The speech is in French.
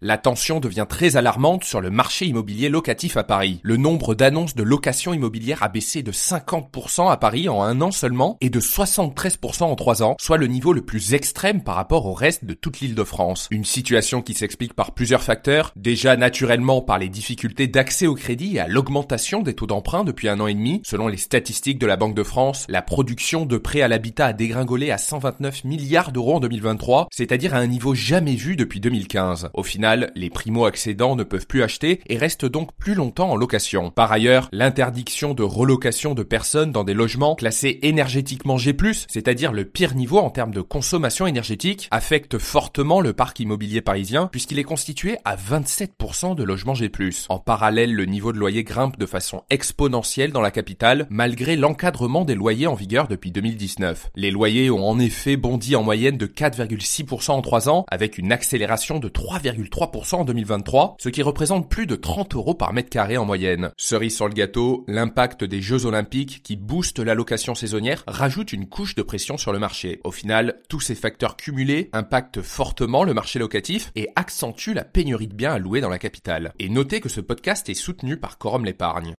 La tension devient très alarmante sur le marché immobilier locatif à Paris. Le nombre d'annonces de location immobilière a baissé de 50% à Paris en un an seulement et de 73% en trois ans, soit le niveau le plus extrême par rapport au reste de toute l'île de France. Une situation qui s'explique par plusieurs facteurs, déjà naturellement par les difficultés d'accès au crédit et à l'augmentation des taux d'emprunt depuis un an et demi. Selon les statistiques de la Banque de France, la production de prêts à l'habitat a dégringolé à 129 milliards d'euros en 2023, c'est-à-dire à un niveau jamais vu depuis 2015. Au final, les primo-accédants ne peuvent plus acheter et restent donc plus longtemps en location. Par ailleurs, l'interdiction de relocation de personnes dans des logements classés énergétiquement G+, c'est-à-dire le pire niveau en termes de consommation énergétique, affecte fortement le parc immobilier parisien puisqu'il est constitué à 27% de logements G+. En parallèle, le niveau de loyer grimpe de façon exponentielle dans la capitale malgré l'encadrement des loyers en vigueur depuis 2019. Les loyers ont en effet bondi en moyenne de 4,6% en 3 ans avec une accélération de 3,3 3% en 2023, ce qui représente plus de 30 euros par mètre carré en moyenne. Cerise sur le gâteau, l'impact des Jeux Olympiques qui boostent l'allocation saisonnière rajoute une couche de pression sur le marché. Au final, tous ces facteurs cumulés impactent fortement le marché locatif et accentuent la pénurie de biens à louer dans la capitale. Et notez que ce podcast est soutenu par Corum l'épargne.